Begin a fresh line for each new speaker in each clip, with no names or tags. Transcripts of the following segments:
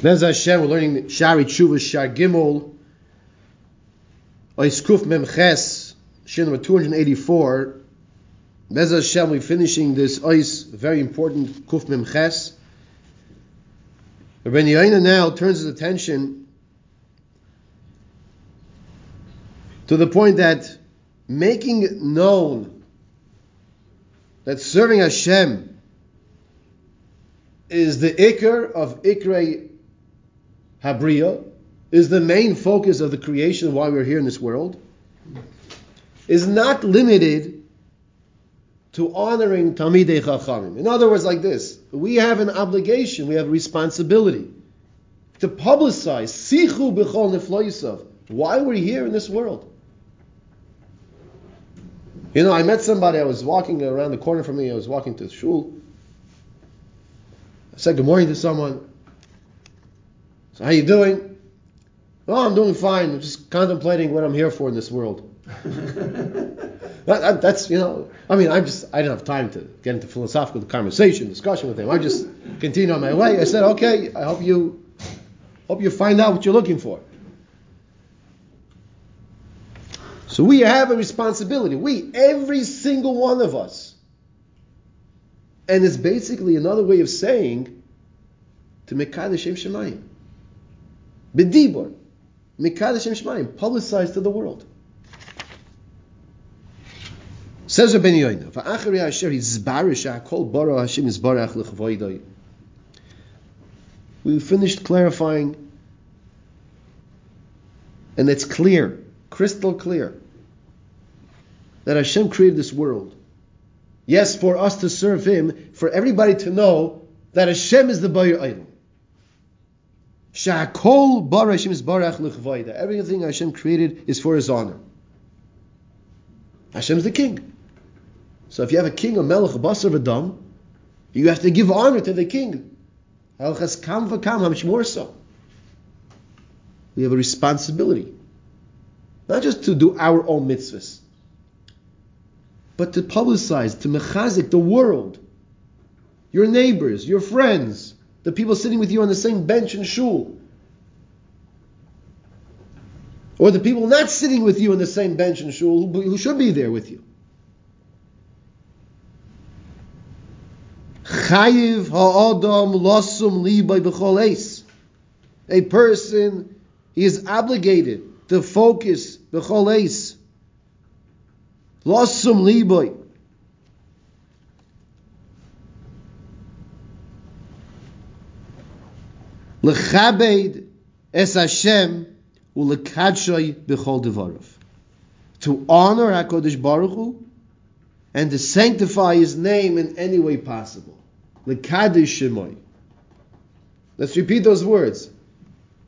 Bez Hashem, we're learning Shaarei Tshuva Shar Gimel, Ois Kuf Mem Ches, Shir number 284. Bez Hashem, we're finishing this Ois, very important Kuf Mem Ches. Rabbi Yoina now turns his attention to the point that making known that serving Hashem is the ikr of ikrei habriya, is the main focus of the creation of why we're here in this world, is not limited to honoring Talmidei Chachamim. In other words, like this, we have an obligation, we have a responsibility to publicize Sichu B'chol Nefloisav, why we're here in this world. You know, I met somebody, I was walking around the corner from me, I was walking to the shul. I said good morning to someone. So how you doing? Oh, I'm doing fine. I'm just contemplating what I'm here for in this world. that, that, that's you know. I mean, I just I didn't have time to get into philosophical conversation, discussion with him. I just continued on my way. I said, okay. I hope you hope you find out what you're looking for. So we have a responsibility. We, every single one of us. And it's basically another way of saying to Mekadesh Shem Shemayim. B'dibor. Mekadesh Shem Shemayim. Publicized to the world. Says Rabbi Yoina, "Va'achari Asher Yizbarish Hakol Bara Hashem Yizbarach L'Chavoidai." We finished clarifying, and it's clear, crystal clear, that Hashem created this world. Yes, for us to serve Him, for everybody to know that Hashem is the Bayer Idol. Sha'kol Bara Hashem Yizbarach L'Chavoidai. Everything Hashem created is for His honor. Hashem's the king. So if you have a king, a melech, a basar, v'dam, you have to give honor to the king. Halchas kam v'kam, how much more so? We have a responsibility. Not just to do our own mitzvahs, but to publicize, to mechazik the world, your neighbors, your friends, the people sitting with you on the same bench in shul, or the people not sitting with you on the same bench in shul who, who should be there with you. Chayiv ha'adam losum libay b'chol. A person, he is obligated to focus b'chol eis. Losum libay. Es Hashem devarav. To honor HaKadosh Baruch Hu and to sanctify His name in any way possible. Shemoy. Let's repeat those words.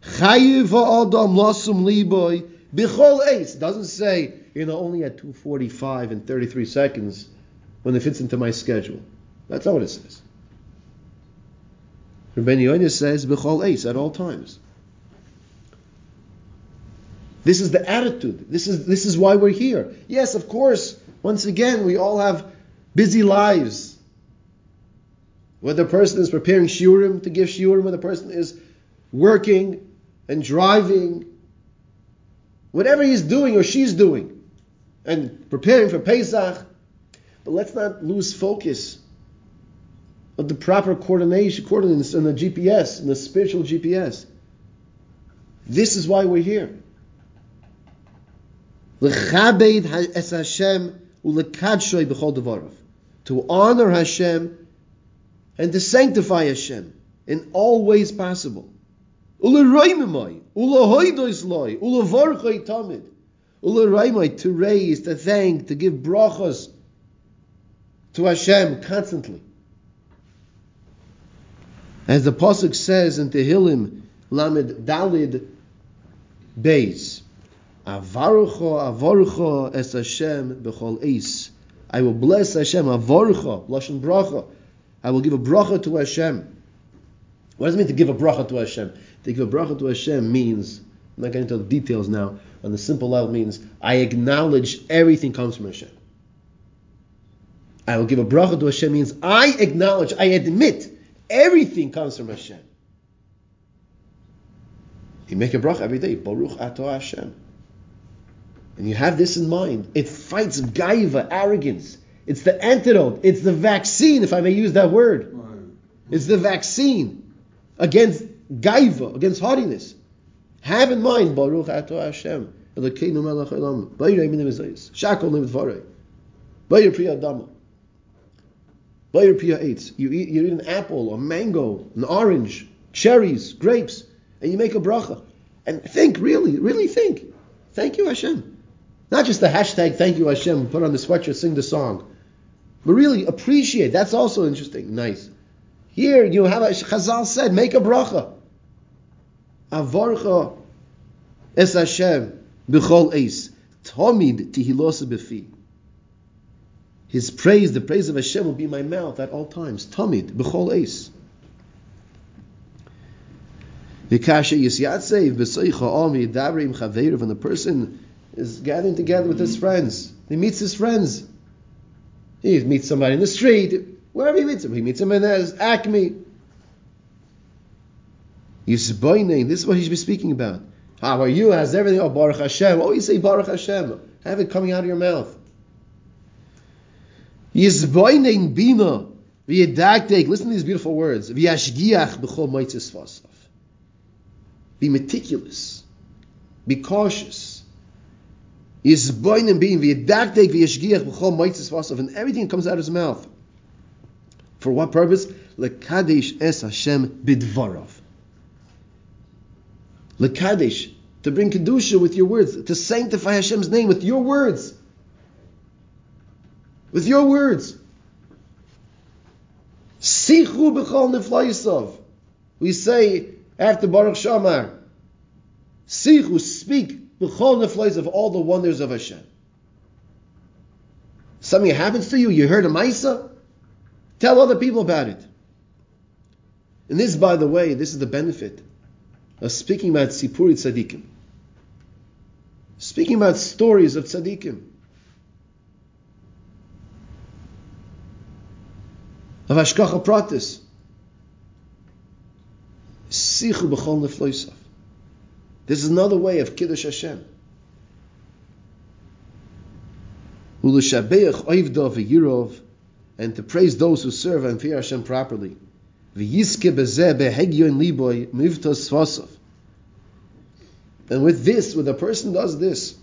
Chayiv ha'adam lasum liboy eis. Doesn't say, you know, only at 2.45 and 33 seconds when it fits into my schedule. That's not what it says. Rabbeinu Yonis says b'chol eis at all times. This is the attitude. This is this is why we're here. Yes, of course. Once again, we all have busy lives. Whether the person is preparing shiurim to give shiurim, whether the person is working and driving, whatever he's doing or she's doing, and preparing for Pesach. But let's not lose focus of the proper coordination, coordinates and the GPS and the spiritual GPS. This is why we're here. To honor Hashem and to sanctify Hashem in all ways possible. To raise, to thank, to give brachas to Hashem constantly. As the Pasuk says in Tehillim, Lamed Dalid Beis, Avarucho, avarucho es Hashem b'chol eis. I will bless Hashem, avarucho, lashon bracha. I will give a bracha to Hashem. What does it mean to give a bracha to Hashem? To give a bracha to Hashem means, I'm not getting into the details now, on the simple level means, I acknowledge everything comes from Hashem. I will give a bracha to Hashem means, I acknowledge, I admit, everything comes from Hashem. You make a bracha every day. Baruch Ato Hashem. And you have this in mind. It fights gaiva, arrogance. It's the antidote. It's the vaccine, if I may use that word. It's the vaccine against gaiva, against haughtiness. Have in mind, Baruch Ato Hashem. Elokeinu melech olam. Bayrei minim ezayis. Shakol nim dvarei. Bayir priya dama. You eat, you eat an apple, a mango, an orange, cherries, grapes, and you make a bracha. And think, really, really think. Thank you, Hashem. Not just the hashtag thank you, Hashem, put on the sweatshirt, sing the song. But really appreciate. That's also interesting. Nice. Here you have a Chazal said, make a bracha. Avarcha es Hashem b'chol eis. Tomid tihilosa b'fi. His praise, the praise of Hashem will be in my mouth at all times. Tomid b'chol eis. V'kasha yisyatsev b'soicha omi davrim chaveirav. And the person is gathering together with his friends. He meets his friends. He meets somebody in the street, wherever he meets him. He meets him in his Acme. Yisboining, this is what he should be speaking about. How are you? How's everything? Oh, Baruch Hashem. Oh, Always say Baruch Hashem. Have it coming out of your mouth. Yisboining bina. V'yedaktek. Listen to these beautiful words. V'yashgiach b'chol moitzis. Be meticulous. Be cautious. Yisboining being v'yedaktek v'yashgiach b'chol moitzis vasav. And everything comes out of his mouth. For what purpose? Lekadesh es Hashem bidvarav. Lekadesh, to bring kedusha with your words, to sanctify Hashem's name with your words, with your words. Sichu b'chol neflayisov. We say after Baruch She'amar, Sichu, speak b'chol neflayisov, all the wonders of Hashem. Something happens to you, you heard a Maisa, tell other people about it. And this, by the way, this is the benefit of speaking about Sipuri Tzadikim. Speaking about stories of Tzadikim. Of Hashgacha Pratis. Sichu b'chol nefloisav. This is another way of Kiddush Hashem. U'l'shabeach oivdov v'yirov, and to praise those who serve and fear Hashem properly. V'yiske bezeh behegyon liboy mivtos svasov. And with this, when a person does this,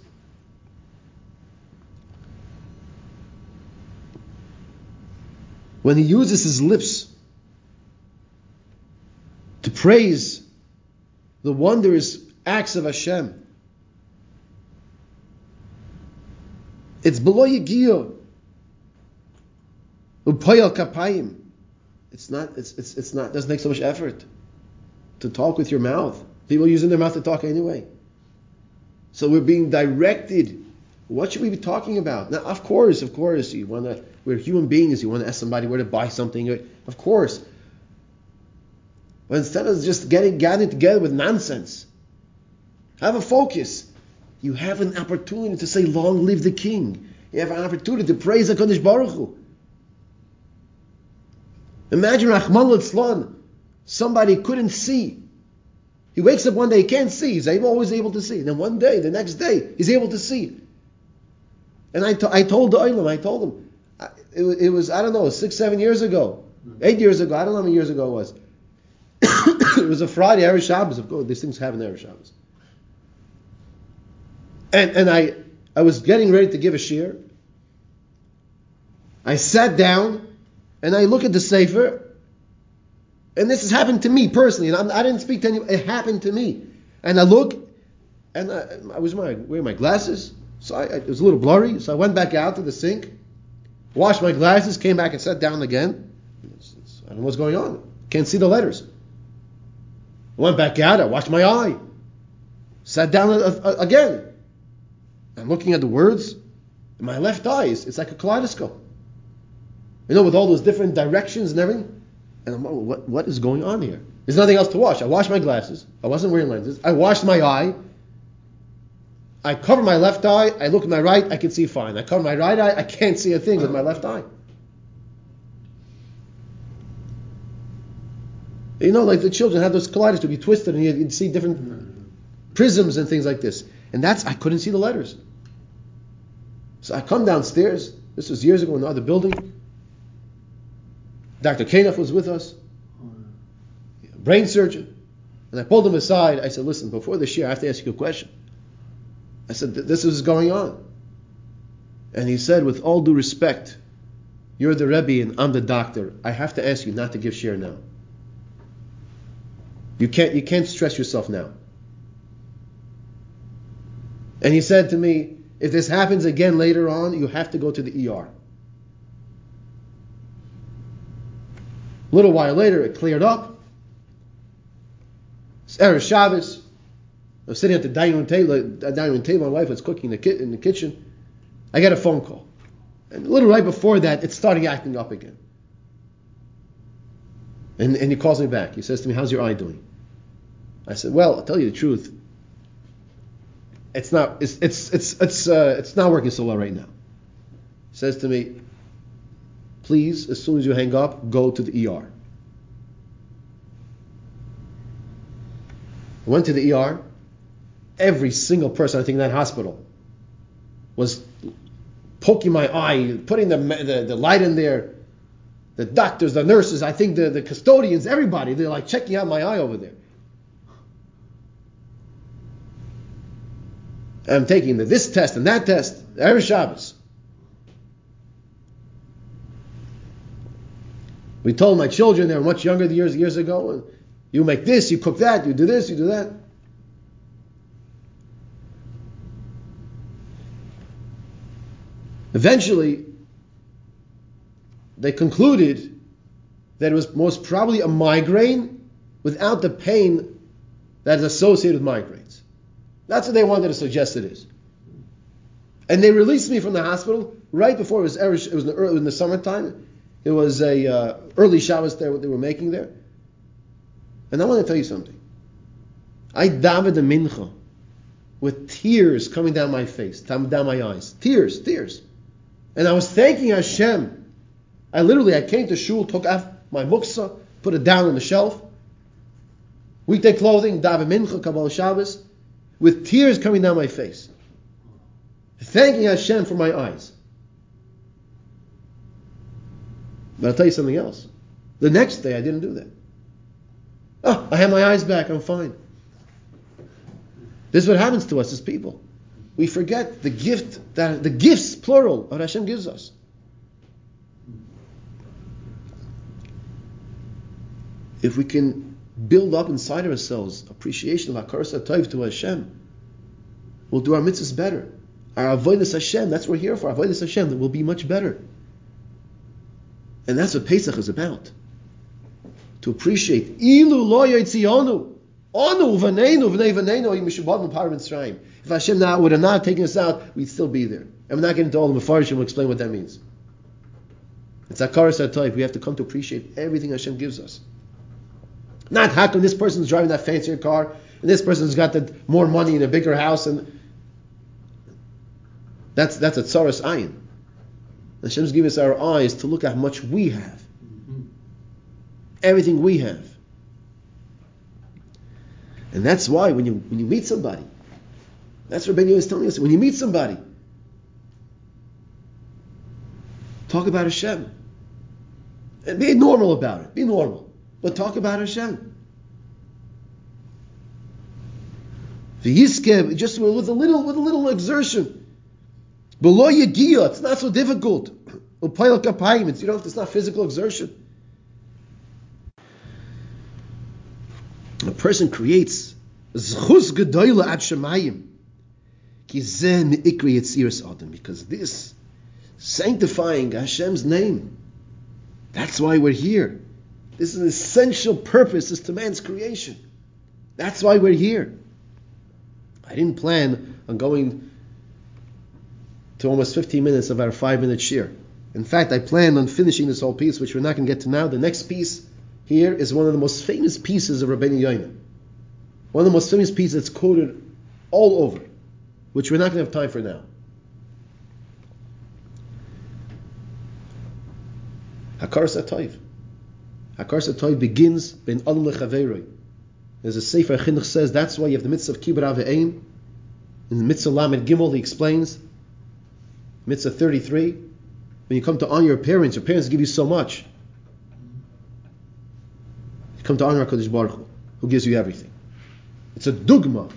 when he uses his lips to praise the wondrous acts of Hashem, it's below Yigiyah. Upayal kapayim. It's not. It's, it's it's not. Doesn't take so much effort to talk with your mouth. People using their mouth to talk anyway. So we're being directed. What should we be talking about? Now, of course, of course, you want to. We're human beings. You want to ask somebody where to buy something. Of course. But instead of just getting gathered together with nonsense, have a focus. You have an opportunity to say, "Long live the King." You have an opportunity to praise Hakadosh Baruch Hu. Imagine Rahman al somebody couldn't see. He wakes up one day, he can't see. He's always able to see. Then one day, the next day, he's able to see. And I, to, I told the Olam, I told him, it, it, was, I don't know, six, seven years ago, mm-hmm. eight years ago, I don't know how many years ago it was. it was a Friday, Erev Shabbos, of course, these things happen Erev Shabbos. And, and I, I was getting ready to give a shiur. I sat down, and I look at the Sefer, and this has happened to me personally, and I'm, I did not speak to anyone, it happened to me. And I look, and I, I was wearing, wearing my glasses, so I, it was a little blurry, so I went back out to the sink, washed my glasses, came back and sat down again. I don't know what's going on. Can't see the letters. Went back out, I washed my eye, sat down again. I'm looking at the words, in my left eye, it's, like a kaleidoscope. You know, with all those different directions and everything. And I'm, oh, what, what is going on here? There's nothing else to wash. I washed my glasses. I wasn't wearing lenses. I washed my eye. I cover my left eye. I look at my right. I can see fine. I cover my right eye. I can't see a thing with my left eye. You know, like the children have those colliders to be twisted and you'd see different. prisms and things like this. And that's, I couldn't see the letters. So I come downstairs. This was years ago in another building. Dr. Kanoff was with us, brain surgeon. And I pulled him aside. I said, listen, before the year, I have to ask you a question. I said, this is going on. And he said, with all due respect, you're the Rebbe and I'm the doctor. I have to ask you not to give shiur now. You can't, you can't stress yourself now. And he said to me, if this happens again later on, you have to go to the ER. A little while later, it cleared up. It's Erev Shabbos. I was sitting at the dining room table. dining room table. My wife was cooking in the, in the kitchen. I get a phone call. And a little right before that, it's starting acting up again. And, and he calls me back. He says to me, How's your eye doing? I said, Well, I'll tell you the truth. It's not, it's, it's, it's, it's, uh, it's not working so well right now. He says to me, Please, as soon as you hang up, go to the ER. I went to the ER. Every single person, I think, in that hospital was poking my eye, putting the, the, the light in there. The doctors, the nurses, I think the, the custodians, everybody, they're like checking out my eye over there. I'm taking the, this test and that test every Shabbos. We told my children they were much younger years years ago. You make this, you cook that, you do this, you do that. Eventually, they concluded that it was most probably a migraine without the pain that is associated with migraines. That's what they wanted to suggest it is. And they released me from the hospital right before it was, it was in the, early, in the summertime. It was a uh, early Shabbos there, what they were making there. And I want to tell you something. I davened the mincha with tears coming down my face, down my eyes. Tears, tears. And I was thanking Hashem. I literally, I came to shul, took off my muksa, put it down on the shelf. Weekday clothing, daven mincha, Kabbalah Shabbos, with tears coming down my face. Thanking Hashem for my eyes. But I'll tell you something else. The next day, I didn't do that. Oh, I have my eyes back. I'm fine. This is what happens to us as people we forget the gift that the gifts plural that Hashem gives us. If we can build up inside ourselves appreciation of Hakaras Tov to Hashem, we'll do our mitzvahs better. Our avoidas Hashem, that's what we're here for. Avoidas Hashem, that will be much better. And that's what Pesach is about. To appreciate. Ilu lo yitzionu. Onu v'neinu v'nei v'neinu yimishubad m'par Mitzrayim. If Hashem not, would have not taken us out, we'd still be there. And we're not getting into all the Mepharshim, we'll explain what that means. It's Akaras type. We have to come to appreciate everything Hashem gives us. Not how come this person's driving that fancier car, and this person's got the, more money in a bigger house, and that's that's a tsaras ayin. Hashem's giving us our eyes to look at how much we have. Mm-hmm. Everything we have. And that's why when you when you meet somebody, that's what Rabbeinu is telling us. When you meet somebody, talk about Hashem. And be normal about it. Be normal. But talk about Hashem. The Yiskev, just with a little with a little exertion. Below Yagia, it's not so difficult. You know it's not physical exertion. Person creates zchus gedoyle at shemayim because this sanctifying Hashem's name, that's why we're here. This is an essential purpose is to man's creation. That's why we're here. I didn't plan on going to almost 15 minutes of our five minute shiur. In fact, I planned on finishing this whole piece, which we're not going to get to now. The next piece here is one of the most famous pieces of Rabbeinu Yoina. One of the most famous pieces that's quoted all over which we're not going to have time for now. Hakaras Atoiv. Hakaras Atoiv begins ben Adam lechaveroi. There's a Sefer Chinuch says that's why you have the mitzvah of Kibbur Aveim. In the mitzvah Lamed Gimel, he explains, mitzvah 33, when you come to honor your parents, your parents give you so much. Come to honor HaKadosh Baruch Hu, who gives you everything. It's a dogma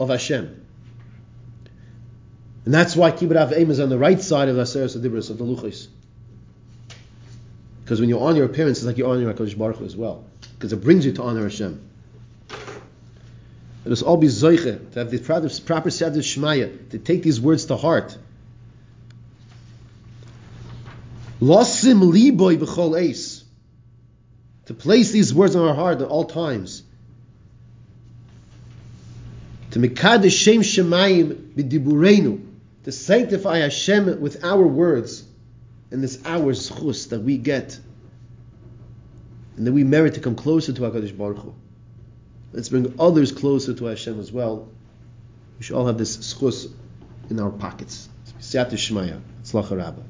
of Hashem. And that's why Kibbur Aveim is on the right side of the Aseres Adibris, of the Luchis. Because when you honor your parents, it's like you honor HaKadosh Baruch Hu as well. Because it brings you to honor Hashem. Let us all be zoiche to have the proper, proper Seder Shmaya, to take these words to heart. Losim liboy b'chol eis. To place these words on our heart at all times. To mekadesh shem shemayim b'diburenu. To sanctify Hashem with our words. And this our schus that we get. And that we merit to come closer to HaKadosh Baruch Hu. Let's bring others closer to Hashem as well. We should all have this schus in our pockets. Siyat Shmaya. Tzlacha Rabbah.